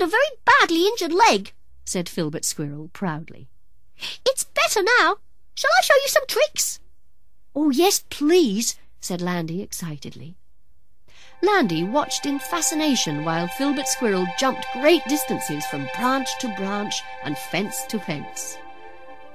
had a very badly injured leg, said Filbert Squirrel proudly. It's better now. Shall I show you some tricks? Oh, yes, please, said Landy excitedly. Landy watched in fascination while Filbert Squirrel jumped great distances from branch to branch and fence to fence.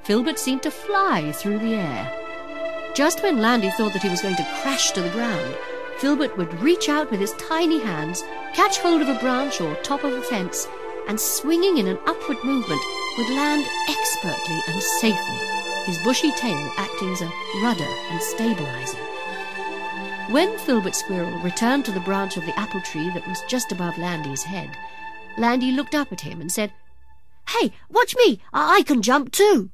Filbert seemed to fly through the air. Just when Landy thought that he was going to crash to the ground, Filbert would reach out with his tiny hands, catch hold of a branch or top of a fence, and swinging in an upward movement, would land expertly and safely, his bushy tail acting as a rudder and stabilizer. When Filbert Squirrel returned to the branch of the apple tree that was just above Landy's head, Landy looked up at him and said, Hey, watch me! I, I can jump too!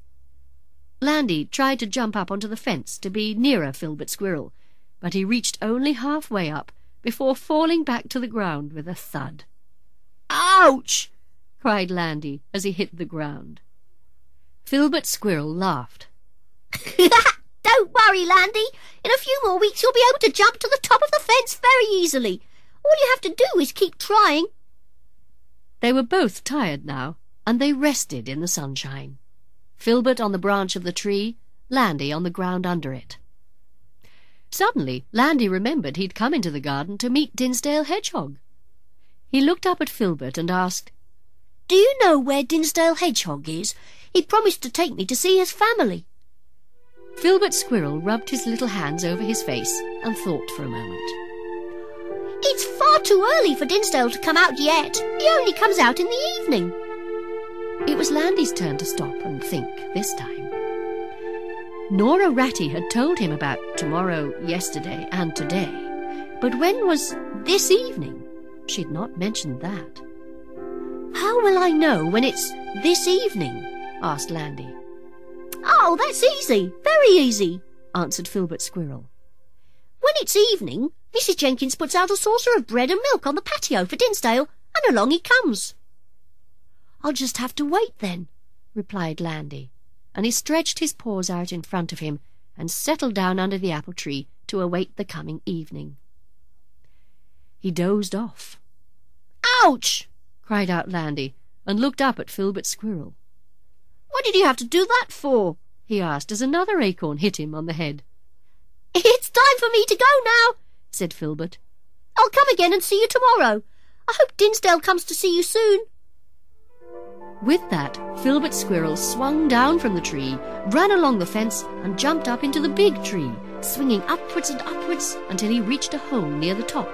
Landy tried to jump up onto the fence to be nearer Filbert Squirrel, but he reached only halfway up before falling back to the ground with a thud. Ouch! cried Landy as he hit the ground. Filbert Squirrel laughed. Don't worry, Landy. In a few more weeks you'll be able to jump to the top of the fence very easily. All you have to do is keep trying. They were both tired now, and they rested in the sunshine. Filbert on the branch of the tree, Landy on the ground under it. Suddenly, Landy remembered he'd come into the garden to meet Dinsdale Hedgehog. He looked up at Filbert and asked, Do you know where Dinsdale Hedgehog is? He promised to take me to see his family. Filbert Squirrel rubbed his little hands over his face and thought for a moment. It's far too early for Dinsdale to come out yet. He only comes out in the evening. It was Landy's turn to stop and think this time. Nora Ratty had told him about tomorrow, yesterday, and today, but when was this evening? She'd not mentioned that. How will I know when it's this evening? asked Landy. Oh, that's easy, very easy, answered Filbert Squirrel. When it's evening, Mrs. Jenkins puts out a saucer of bread and milk on the patio for Dinsdale, and along he comes. I'll just have to wait then, replied Landy, and he stretched his paws out in front of him and settled down under the apple tree to await the coming evening. He dozed off. Ouch! cried out Landy, and looked up at Filbert Squirrel. What did you have to do that for? he asked as another acorn hit him on the head. It's time for me to go now, said Filbert. I'll come again and see you tomorrow. I hope Dinsdale comes to see you soon. With that, Filbert Squirrel swung down from the tree, ran along the fence, and jumped up into the big tree, swinging upwards and upwards until he reached a hole near the top.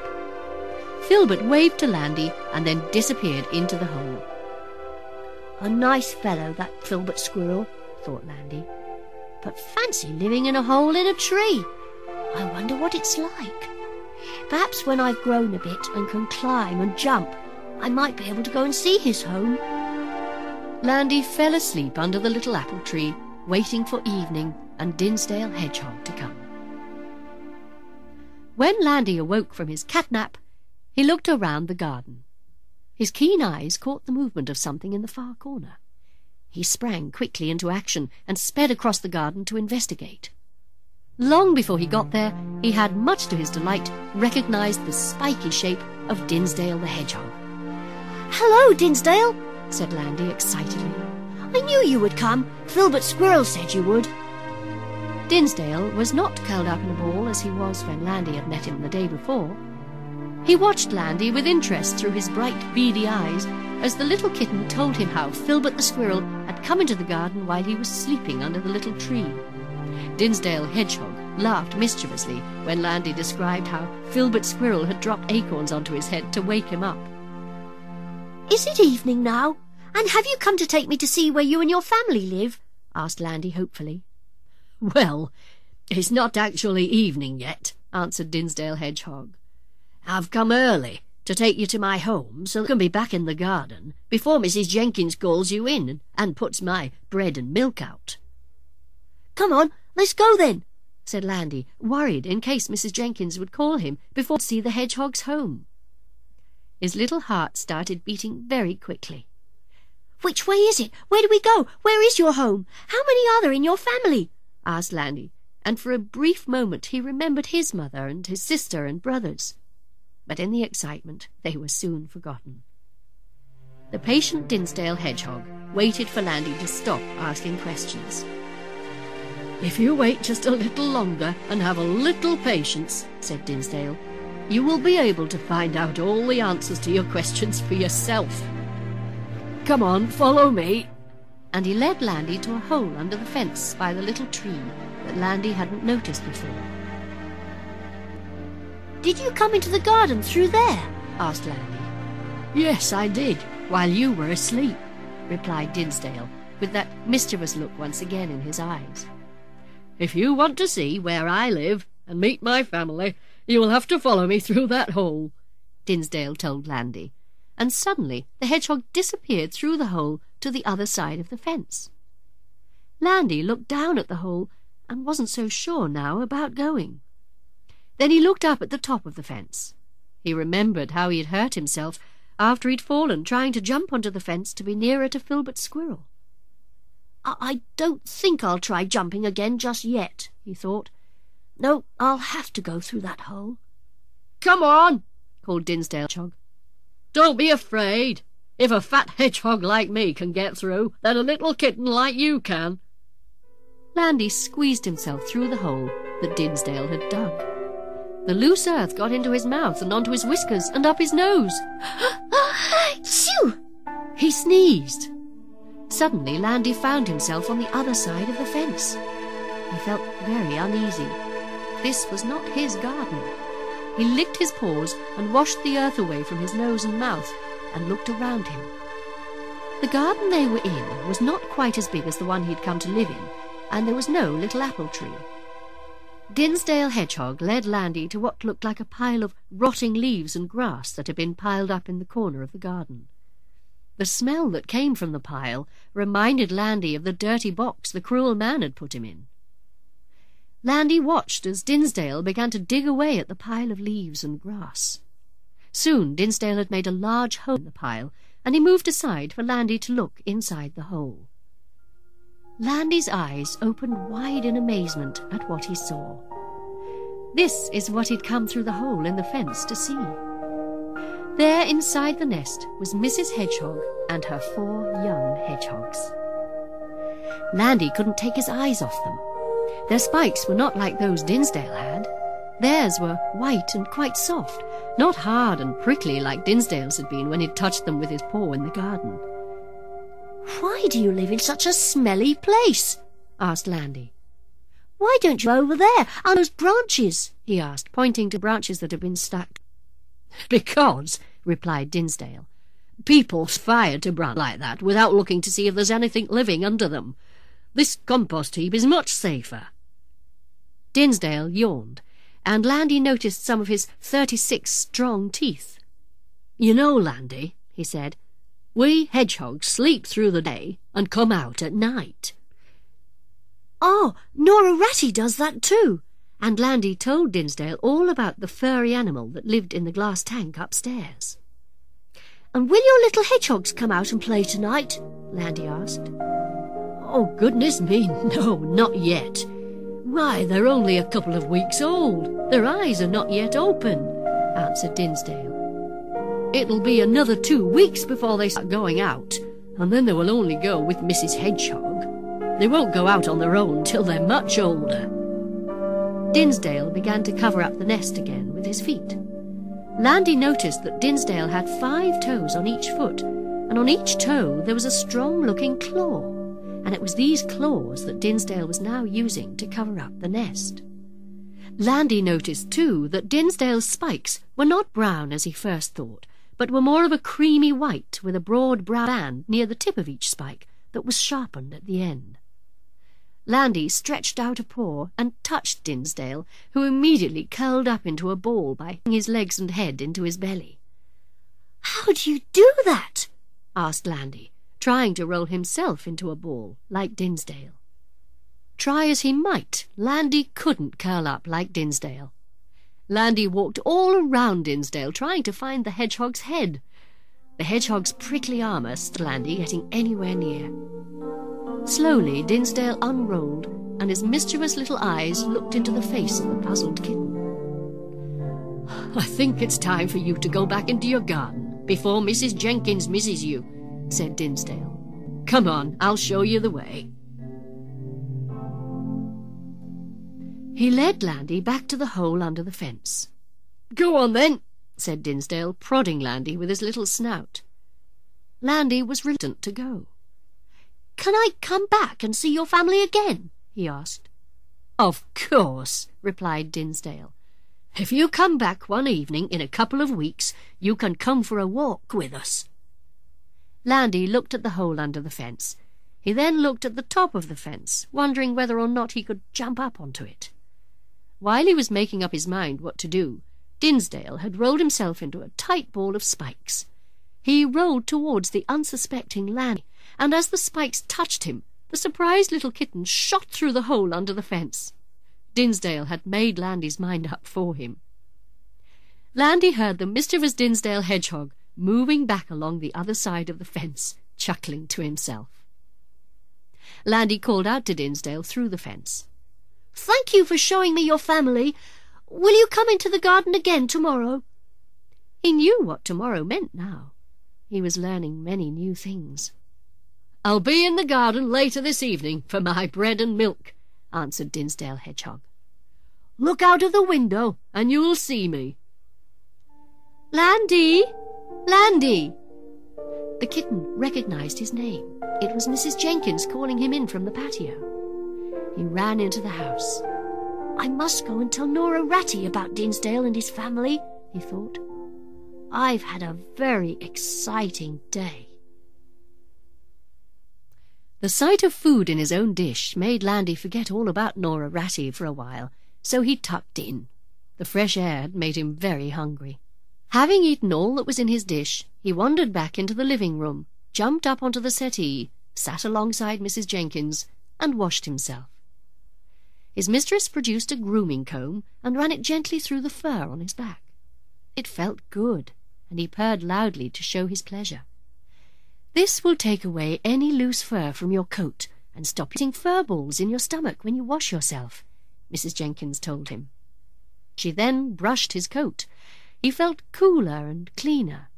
Filbert waved to Landy and then disappeared into the hole. A nice fellow, that Filbert Squirrel, thought Landy. But fancy living in a hole in a tree. I wonder what it's like. Perhaps when I've grown a bit and can climb and jump, I might be able to go and see his home. Landy fell asleep under the little apple tree, waiting for evening and Dinsdale Hedgehog to come. When Landy awoke from his cat nap, he looked around the garden. His keen eyes caught the movement of something in the far corner. He sprang quickly into action and sped across the garden to investigate. Long before he got there, he had, much to his delight, recognized the spiky shape of Dinsdale the Hedgehog. Hello, Dinsdale, said Landy excitedly. I knew you would come. Filbert Squirrel said you would. Dinsdale was not curled up in a ball as he was when Landy had met him the day before. He watched Landy with interest through his bright, beady eyes as the little kitten told him how Filbert the squirrel had come into the garden while he was sleeping under the little tree. Dinsdale Hedgehog laughed mischievously when Landy described how Filbert Squirrel had dropped acorns onto his head to wake him up. Is it evening now? And have you come to take me to see where you and your family live? asked Landy hopefully. Well, it's not actually evening yet, answered Dinsdale Hedgehog. I've come early to take you to my home so you can be back in the garden before Mrs. Jenkins calls you in and puts my bread and milk out. Come on, let's go then, said Landy, worried in case Mrs. Jenkins would call him before see the hedgehog's home. His little heart started beating very quickly. Which way is it? Where do we go? Where is your home? How many are there in your family? asked Landy, and for a brief moment he remembered his mother and his sister and brothers but in the excitement they were soon forgotten. The patient Dinsdale hedgehog waited for Landy to stop asking questions. If you wait just a little longer and have a little patience, said Dinsdale, you will be able to find out all the answers to your questions for yourself. Come on, follow me. And he led Landy to a hole under the fence by the little tree that Landy hadn't noticed before. Did you come into the garden through there? asked Landy. Yes, I did, while you were asleep, replied Dinsdale, with that mischievous look once again in his eyes. If you want to see where I live and meet my family, you will have to follow me through that hole, Dinsdale told Landy, and suddenly the hedgehog disappeared through the hole to the other side of the fence. Landy looked down at the hole and wasn't so sure now about going. Then he looked up at the top of the fence. He remembered how he had hurt himself after he'd fallen trying to jump onto the fence to be nearer to Filbert Squirrel. I, I don't think I'll try jumping again just yet, he thought. No, I'll have to go through that hole. Come on, called Dinsdale Hedgehog. Don't be afraid. If a fat hedgehog like me can get through, then a little kitten like you can. Landy squeezed himself through the hole that Dinsdale had dug. The loose earth got into his mouth and onto his whiskers and up his nose. Achoo! He sneezed. Suddenly, Landy found himself on the other side of the fence. He felt very uneasy. This was not his garden. He licked his paws and washed the earth away from his nose and mouth and looked around him. The garden they were in was not quite as big as the one he'd come to live in, and there was no little apple tree. Dinsdale Hedgehog led Landy to what looked like a pile of rotting leaves and grass that had been piled up in the corner of the garden. The smell that came from the pile reminded Landy of the dirty box the cruel man had put him in. Landy watched as Dinsdale began to dig away at the pile of leaves and grass. Soon Dinsdale had made a large hole in the pile, and he moved aside for Landy to look inside the hole. Landy's eyes opened wide in amazement at what he saw. This is what he'd come through the hole in the fence to see. There inside the nest was Mrs. Hedgehog and her four young hedgehogs. Landy couldn't take his eyes off them. Their spikes were not like those Dinsdale had. Theirs were white and quite soft, not hard and prickly like Dinsdale's had been when he'd touched them with his paw in the garden. Why do you live in such a smelly place? asked Landy. Why don't you over there, on those branches? he asked, pointing to branches that had been stuck. Because, replied Dinsdale, people fire to branch like that without looking to see if there's anything living under them. This compost heap is much safer. Dinsdale yawned, and Landy noticed some of his thirty-six strong teeth. You know, Landy, he said, we hedgehogs sleep through the day and come out at night. Oh, Nora Ratty does that too. And Landy told Dinsdale all about the furry animal that lived in the glass tank upstairs. And will your little hedgehogs come out and play tonight? Landy asked. Oh, goodness me, no, not yet. Why, they're only a couple of weeks old. Their eyes are not yet open, answered Dinsdale. It'll be another two weeks before they start going out, and then they will only go with Mrs. Hedgehog. They won't go out on their own till they're much older. Dinsdale began to cover up the nest again with his feet. Landy noticed that Dinsdale had five toes on each foot, and on each toe there was a strong-looking claw, and it was these claws that Dinsdale was now using to cover up the nest. Landy noticed, too, that Dinsdale's spikes were not brown as he first thought, but were more of a creamy white with a broad brown band near the tip of each spike that was sharpened at the end. Landy stretched out a paw and touched Dinsdale, who immediately curled up into a ball by his legs and head into his belly. How do you do that? asked Landy, trying to roll himself into a ball like Dinsdale. Try as he might, Landy couldn't curl up like Dinsdale. Landy walked all around Dinsdale, trying to find the hedgehog's head. The hedgehog's prickly armour stopped Landy getting anywhere near. Slowly, Dinsdale unrolled, and his mischievous little eyes looked into the face of the puzzled kitten. I think it's time for you to go back into your garden before Mrs. Jenkins misses you, said Dinsdale. Come on, I'll show you the way. He led Landy back to the hole under the fence. Go on then, said Dinsdale, prodding Landy with his little snout. Landy was reluctant to go. Can I come back and see your family again? he asked. Of course, replied Dinsdale. If you come back one evening in a couple of weeks, you can come for a walk with us. Landy looked at the hole under the fence. He then looked at the top of the fence, wondering whether or not he could jump up onto it. While he was making up his mind what to do, Dinsdale had rolled himself into a tight ball of spikes. He rolled towards the unsuspecting Landy, and as the spikes touched him, the surprised little kitten shot through the hole under the fence. Dinsdale had made Landy's mind up for him. Landy heard the mischievous Dinsdale hedgehog moving back along the other side of the fence, chuckling to himself. Landy called out to Dinsdale through the fence. Thank you for showing me your family. Will you come into the garden again tomorrow? He knew what tomorrow meant now. He was learning many new things. I'll be in the garden later this evening for my bread and milk, answered Dinsdale Hedgehog. Look out of the window and you'll see me. Landy! Landy! The kitten recognized his name. It was Mrs. Jenkins calling him in from the patio. He ran into the house. I must go and tell Nora Ratty about Dinsdale and his family, he thought. I've had a very exciting day. The sight of food in his own dish made Landy forget all about Nora Ratty for a while, so he tucked in. The fresh air had made him very hungry. Having eaten all that was in his dish, he wandered back into the living room, jumped up onto the settee, sat alongside Mrs. Jenkins, and washed himself. His mistress produced a grooming comb and ran it gently through the fur on his back. It felt good, and he purred loudly to show his pleasure. This will take away any loose fur from your coat and stop eating fur balls in your stomach when you wash yourself, Mrs. Jenkins told him. She then brushed his coat. He felt cooler and cleaner.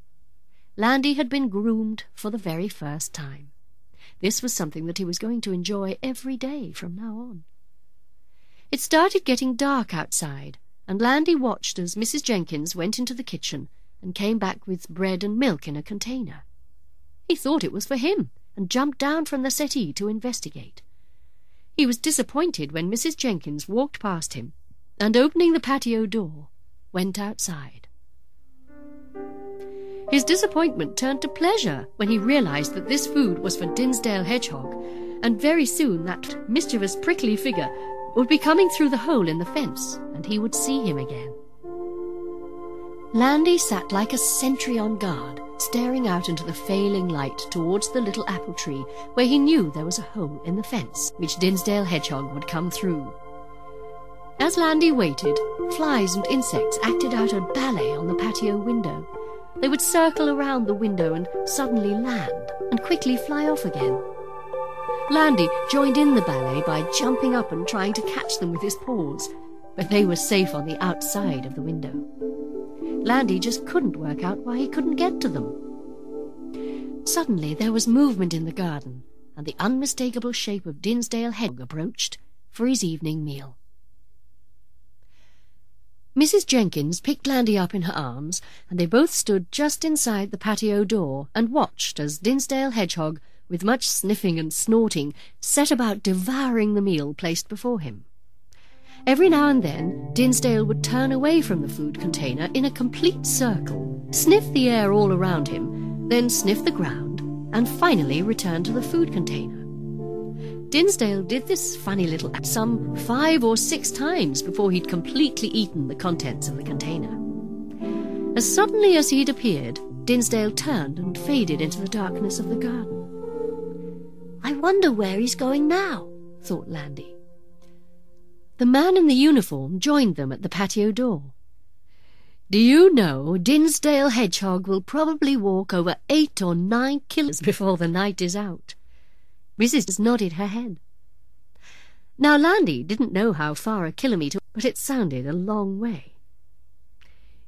Landy had been groomed for the very first time. This was something that he was going to enjoy every day from now on. It started getting dark outside, and Landy watched as Mrs. Jenkins went into the kitchen and came back with bread and milk in a container. He thought it was for him, and jumped down from the settee to investigate. He was disappointed when Mrs. Jenkins walked past him, and opening the patio door, went outside. His disappointment turned to pleasure when he realized that this food was for Dinsdale Hedgehog, and very soon that mischievous prickly figure would be coming through the hole in the fence, and he would see him again. Landy sat like a sentry on guard, staring out into the failing light towards the little apple tree, where he knew there was a hole in the fence, which Dinsdale Hedgehog would come through. As Landy waited, flies and insects acted out a ballet on the patio window. They would circle around the window and suddenly land, and quickly fly off again. Landy joined in the ballet by jumping up and trying to catch them with his paws, but they were safe on the outside of the window. Landy just couldn't work out why he couldn't get to them. Suddenly there was movement in the garden, and the unmistakable shape of Dinsdale Hedgehog approached for his evening meal. Mrs. Jenkins picked Landy up in her arms, and they both stood just inside the patio door and watched as Dinsdale Hedgehog with much sniffing and snorting, set about devouring the meal placed before him. Every now and then, Dinsdale would turn away from the food container in a complete circle, sniff the air all around him, then sniff the ground, and finally return to the food container. Dinsdale did this funny little act some five or six times before he'd completely eaten the contents of the container. As suddenly as he'd appeared, Dinsdale turned and faded into the darkness of the garden. I wonder where he's going now, thought Landy. The man in the uniform joined them at the patio door. Do you know Dinsdale Hedgehog will probably walk over eight or nine kilometres before the night is out? Mrs. nodded her head. Now Landy didn't know how far a kilometre, but it sounded a long way.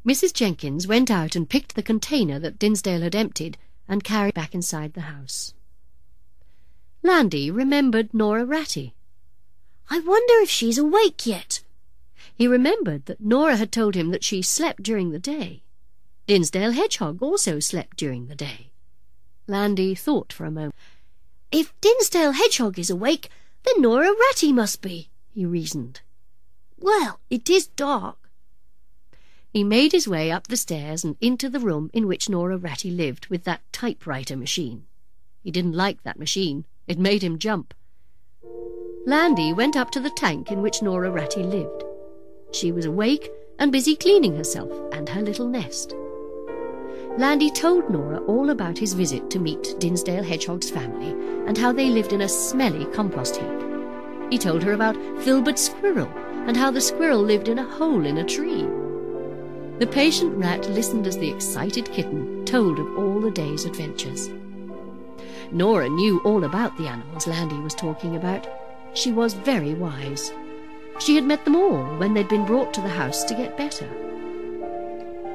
Mrs. Jenkins went out and picked the container that Dinsdale had emptied and carried back inside the house. Landy remembered Nora Ratty. I wonder if she's awake yet. He remembered that Nora had told him that she slept during the day. Dinsdale Hedgehog also slept during the day. Landy thought for a moment. If Dinsdale Hedgehog is awake, then Nora Ratty must be, he reasoned. Well, it is dark. He made his way up the stairs and into the room in which Nora Ratty lived with that typewriter machine. He didn't like that machine. It made him jump. Landy went up to the tank in which Nora Ratty lived. She was awake and busy cleaning herself and her little nest. Landy told Nora all about his visit to meet Dinsdale Hedgehog's family and how they lived in a smelly compost heap. He told her about Filbert Squirrel and how the squirrel lived in a hole in a tree. The patient rat listened as the excited kitten told of all the day's adventures. Nora knew all about the animals Landy was talking about. She was very wise. She had met them all when they'd been brought to the house to get better.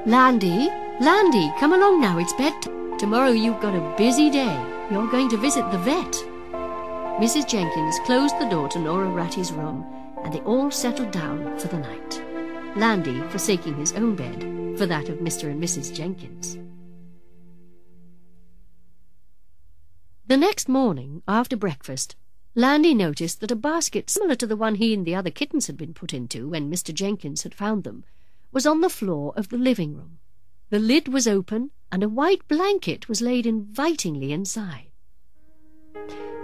Landy, Landy, come along now, it's bedtime. Tomorrow you've got a busy day. You're going to visit the vet. Mrs. Jenkins closed the door to Nora Ratty's room, and they all settled down for the night. Landy forsaking his own bed for that of Mr. and Mrs. Jenkins. The next morning, after breakfast, Landy noticed that a basket similar to the one he and the other kittens had been put into when Mr. Jenkins had found them was on the floor of the living room. The lid was open, and a white blanket was laid invitingly inside.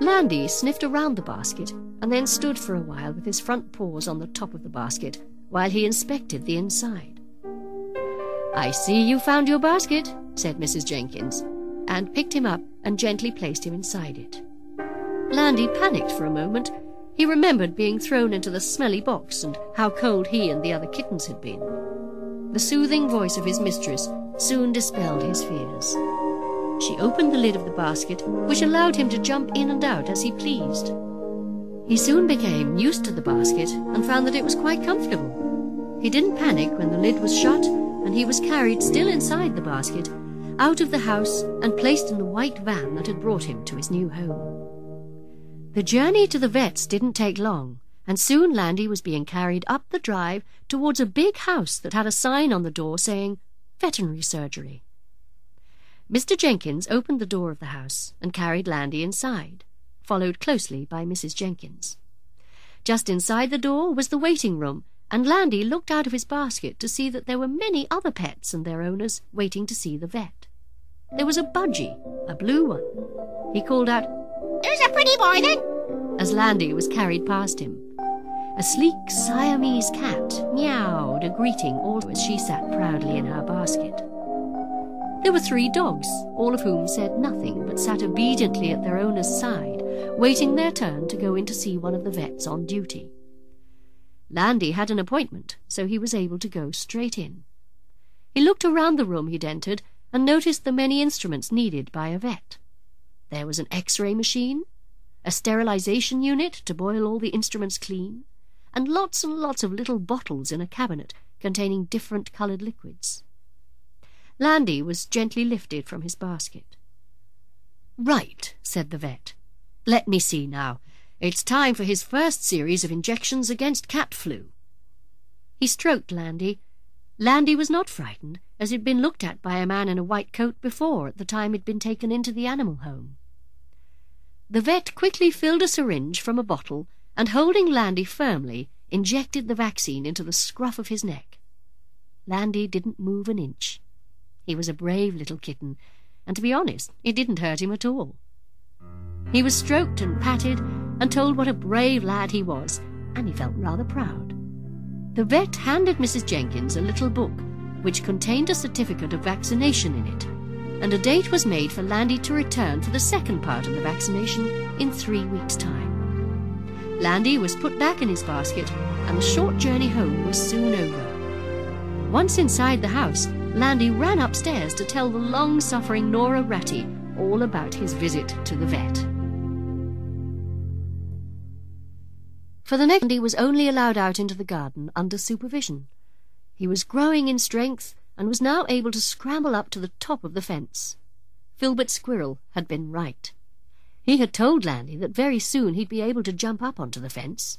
Landy sniffed around the basket and then stood for a while with his front paws on the top of the basket while he inspected the inside. I see you found your basket, said Mrs. Jenkins, and picked him up and gently placed him inside it. Landy panicked for a moment. He remembered being thrown into the smelly box and how cold he and the other kittens had been. The soothing voice of his mistress soon dispelled his fears. She opened the lid of the basket, which allowed him to jump in and out as he pleased. He soon became used to the basket and found that it was quite comfortable. He didn't panic when the lid was shut and he was carried still inside the basket out of the house and placed in the white van that had brought him to his new home. The journey to the vet's didn't take long, and soon Landy was being carried up the drive towards a big house that had a sign on the door saying Veterinary Surgery. Mr. Jenkins opened the door of the house and carried Landy inside, followed closely by Mrs. Jenkins. Just inside the door was the waiting room and Landy looked out of his basket to see that there were many other pets and their owners waiting to see the vet. There was a budgie, a blue one. He called out, There's a pretty boy then, as Landy was carried past him. A sleek Siamese cat meowed a greeting also as she sat proudly in her basket. There were three dogs, all of whom said nothing but sat obediently at their owner's side, waiting their turn to go in to see one of the vets on duty. Landy had an appointment, so he was able to go straight in. He looked around the room he'd entered and noticed the many instruments needed by a vet. There was an X-ray machine, a sterilization unit to boil all the instruments clean, and lots and lots of little bottles in a cabinet containing different coloured liquids. Landy was gently lifted from his basket. Right, said the vet. Let me see now. It's time for his first series of injections against cat flu. He stroked Landy. Landy was not frightened, as he'd been looked at by a man in a white coat before at the time he'd been taken into the animal home. The vet quickly filled a syringe from a bottle and, holding Landy firmly, injected the vaccine into the scruff of his neck. Landy didn't move an inch. He was a brave little kitten, and to be honest, it didn't hurt him at all. He was stroked and patted and told what a brave lad he was, and he felt rather proud. The vet handed Mrs. Jenkins a little book which contained a certificate of vaccination in it, and a date was made for Landy to return for the second part of the vaccination in three weeks' time. Landy was put back in his basket, and the short journey home was soon over. Once inside the house, Landy ran upstairs to tell the long-suffering Nora Ratty all about his visit to the vet. For the next he was only allowed out into the garden under supervision. He was growing in strength and was now able to scramble up to the top of the fence. Filbert Squirrel had been right. He had told Landy that very soon he'd be able to jump up onto the fence.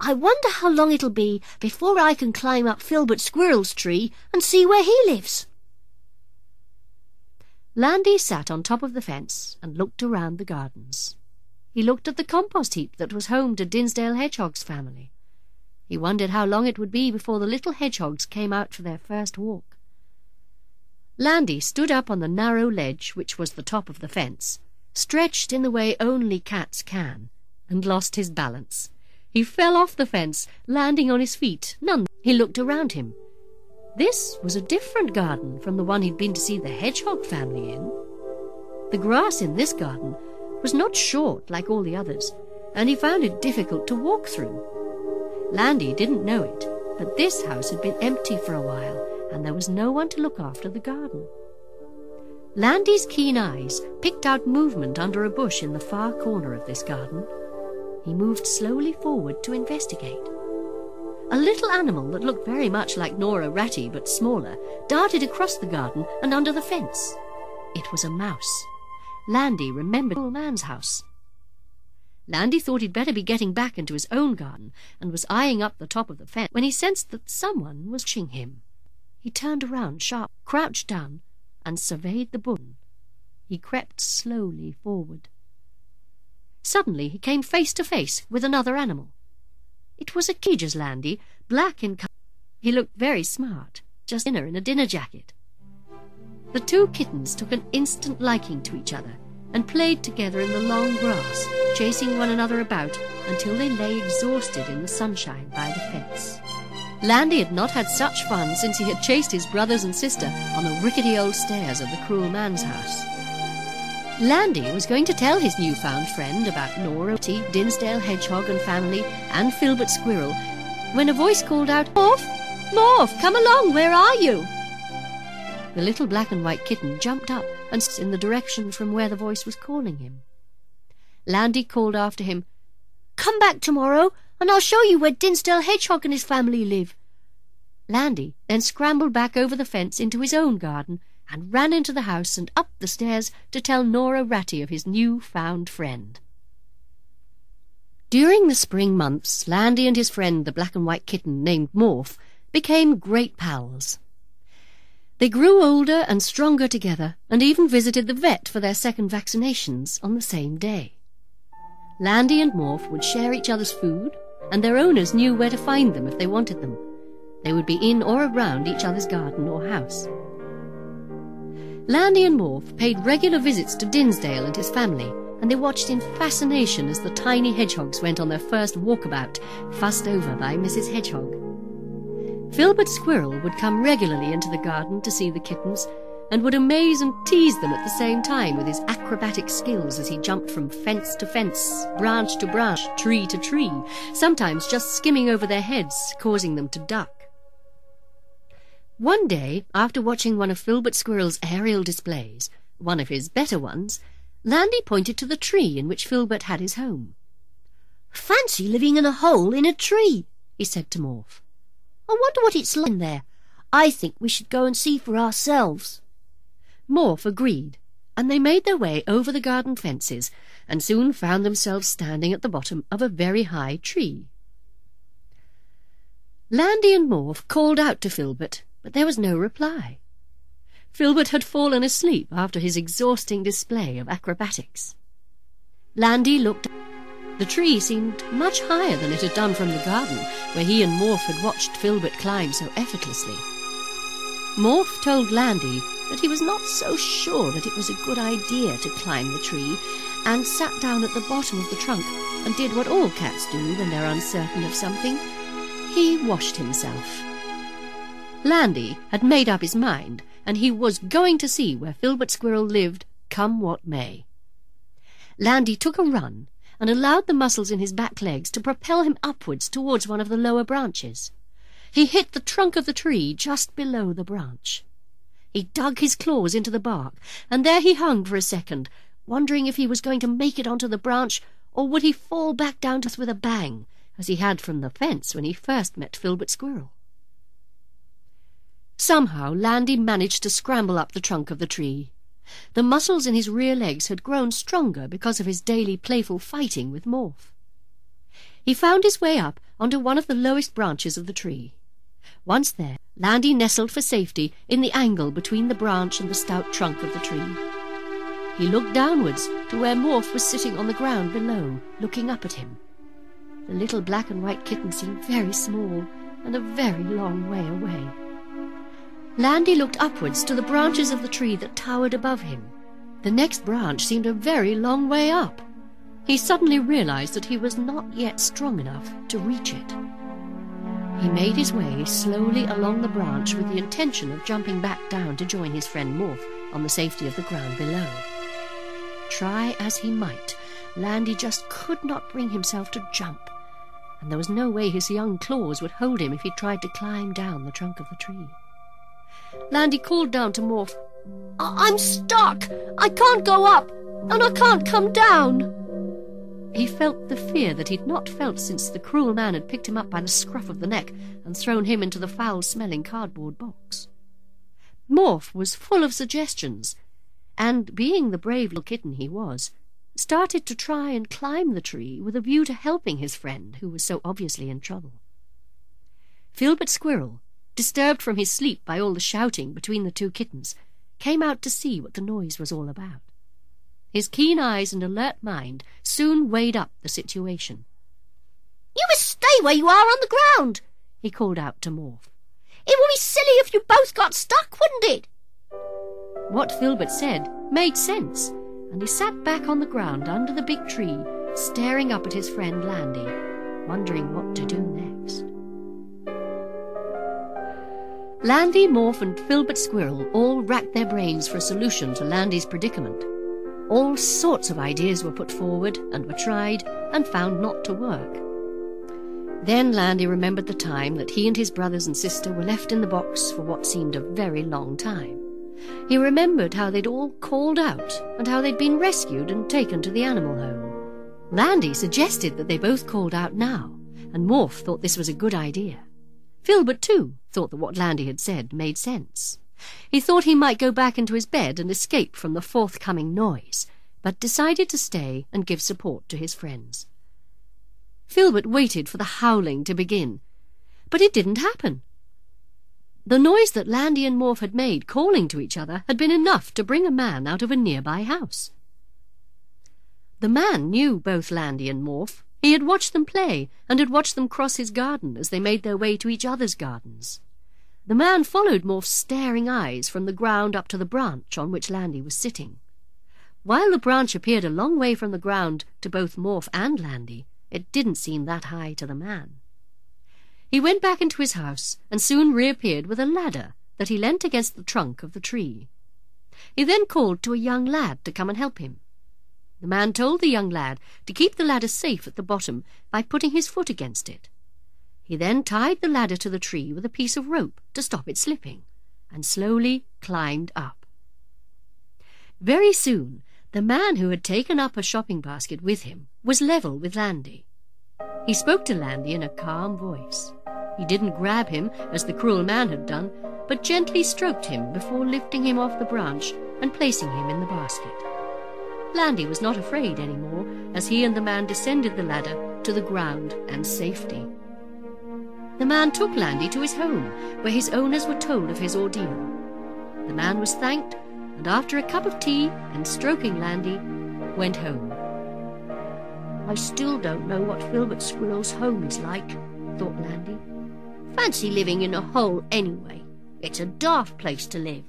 I wonder how long it'll be before I can climb up Filbert Squirrel's tree and see where he lives. Landy sat on top of the fence and looked around the gardens. He looked at the compost heap that was home to Dinsdale Hedgehog's family. He wondered how long it would be before the little hedgehogs came out for their first walk. Landy stood up on the narrow ledge which was the top of the fence, stretched in the way only cats can, and lost his balance. He fell off the fence, landing on his feet. None. He looked around him. This was a different garden from the one he'd been to see the hedgehog family in. The grass in this garden was not short like all the others, and he found it difficult to walk through. Landy didn't know it, but this house had been empty for a while, and there was no one to look after the garden. Landy's keen eyes picked out movement under a bush in the far corner of this garden. He moved slowly forward to investigate. A little animal that looked very much like Nora Ratty but smaller darted across the garden and under the fence. It was a mouse. Landy remembered the old man's house. Landy thought he'd better be getting back into his own garden and was eyeing up the top of the fence when he sensed that someone was watching him. He turned around sharp, crouched down, and surveyed the bush. He crept slowly forward. Suddenly he came face to face with another animal. It was a cage's Landy, black in colour. He looked very smart, just dinner in a dinner jacket. The two kittens took an instant liking to each other and played together in the long grass, chasing one another about until they lay exhausted in the sunshine by the fence. Landy had not had such fun since he had chased his brothers and sister on the rickety old stairs of the cruel man's house. Landy was going to tell his newfound friend about Nora Ratty, Dinsdale Hedgehog and family, and Filbert Squirrel, when a voice called out, Morph! Morph, come along, where are you? The little black and white kitten jumped up and stood in the direction from where the voice was calling him. Landy called after him, Come back tomorrow, and I'll show you where Dinsdale Hedgehog and his family live. Landy then scrambled back over the fence into his own garden and ran into the house and up the stairs to tell Nora Ratty of his new-found friend. During the spring months, Landy and his friend, the black and white kitten named Morph, became great pals. They grew older and stronger together and even visited the vet for their second vaccinations on the same day. Landy and Morph would share each other's food, and their owners knew where to find them if they wanted them. They would be in or around each other's garden or house. Landy and Morph paid regular visits to Dinsdale and his family, and they watched in fascination as the tiny hedgehogs went on their first walkabout, fussed over by Mrs. Hedgehog. Filbert Squirrel would come regularly into the garden to see the kittens, and would amaze and tease them at the same time with his acrobatic skills as he jumped from fence to fence, branch to branch, tree to tree, sometimes just skimming over their heads, causing them to duck. One day, after watching one of Filbert Squirrel's aerial displays, one of his better ones, Landy pointed to the tree in which Filbert had his home. Fancy living in a hole in a tree, he said to Morph. I wonder what it's like in there. I think we should go and see for ourselves. Morph agreed, and they made their way over the garden fences and soon found themselves standing at the bottom of a very high tree. Landy and Morph called out to Filbert but there was no reply. Filbert had fallen asleep after his exhausting display of acrobatics. Landy looked. The tree seemed much higher than it had done from the garden, where he and Morph had watched Filbert climb so effortlessly. Morph told Landy that he was not so sure that it was a good idea to climb the tree, and sat down at the bottom of the trunk and did what all cats do when they're uncertain of something. He washed himself. Landy had made up his mind, and he was going to see where Filbert Squirrel lived, come what may. Landy took a run and allowed the muscles in his back legs to propel him upwards towards one of the lower branches. He hit the trunk of the tree just below the branch. He dug his claws into the bark, and there he hung for a second, wondering if he was going to make it onto the branch, or would he fall back down to us with a bang, as he had from the fence when he first met Filbert Squirrel. Somehow Landy managed to scramble up the trunk of the tree. The muscles in his rear legs had grown stronger because of his daily playful fighting with Morph. He found his way up onto one of the lowest branches of the tree. Once there, Landy nestled for safety in the angle between the branch and the stout trunk of the tree. He looked downwards to where Morph was sitting on the ground below, looking up at him. The little black and white kitten seemed very small and a very long way away. Landy looked upwards to the branches of the tree that towered above him. The next branch seemed a very long way up. He suddenly realized that he was not yet strong enough to reach it. He made his way slowly along the branch with the intention of jumping back down to join his friend Morph on the safety of the ground below. Try as he might, Landy just could not bring himself to jump, and there was no way his young claws would hold him if he tried to climb down the trunk of the tree. Landy called down to Morph, I'm stuck! I can't go up, and I can't come down! He felt the fear that he'd not felt since the cruel man had picked him up by the scruff of the neck and thrown him into the foul-smelling cardboard box. Morph was full of suggestions, and, being the brave little kitten he was, started to try and climb the tree with a view to helping his friend who was so obviously in trouble. Filbert Squirrel, disturbed from his sleep by all the shouting between the two kittens, came out to see what the noise was all about. His keen eyes and alert mind soon weighed up the situation. You must stay where you are on the ground, he called out to Morph. It would be silly if you both got stuck, wouldn't it? What Filbert said made sense, and he sat back on the ground under the big tree, staring up at his friend Landy, wondering what to do next. Landy, Morph, and Filbert Squirrel all racked their brains for a solution to Landy's predicament. All sorts of ideas were put forward and were tried and found not to work. Then Landy remembered the time that he and his brothers and sister were left in the box for what seemed a very long time. He remembered how they'd all called out and how they'd been rescued and taken to the animal home. Landy suggested that they both called out now, and Morph thought this was a good idea. Filbert, too, thought that what Landy had said made sense. He thought he might go back into his bed and escape from the forthcoming noise, but decided to stay and give support to his friends. Filbert waited for the howling to begin, but it didn't happen. The noise that Landy and Morph had made calling to each other had been enough to bring a man out of a nearby house. The man knew both Landy and Morph. He had watched them play and had watched them cross his garden as they made their way to each other's gardens. The man followed Morph's staring eyes from the ground up to the branch on which Landy was sitting. While the branch appeared a long way from the ground to both Morph and Landy, it didn't seem that high to the man. He went back into his house and soon reappeared with a ladder that he leant against the trunk of the tree. He then called to a young lad to come and help him. The man told the young lad to keep the ladder safe at the bottom by putting his foot against it. He then tied the ladder to the tree with a piece of rope to stop it slipping, and slowly climbed up. Very soon, the man who had taken up a shopping basket with him was level with Landy. He spoke to Landy in a calm voice. He didn't grab him, as the cruel man had done, but gently stroked him before lifting him off the branch and placing him in the basket. Landy was not afraid any more as he and the man descended the ladder to the ground and safety. The man took Landy to his home, where his owners were told of his ordeal. The man was thanked, and after a cup of tea and stroking Landy, went home. I still don't know what Filbert Squirrel's home is like, thought Landy. Fancy living in a hole anyway. It's a daft place to live.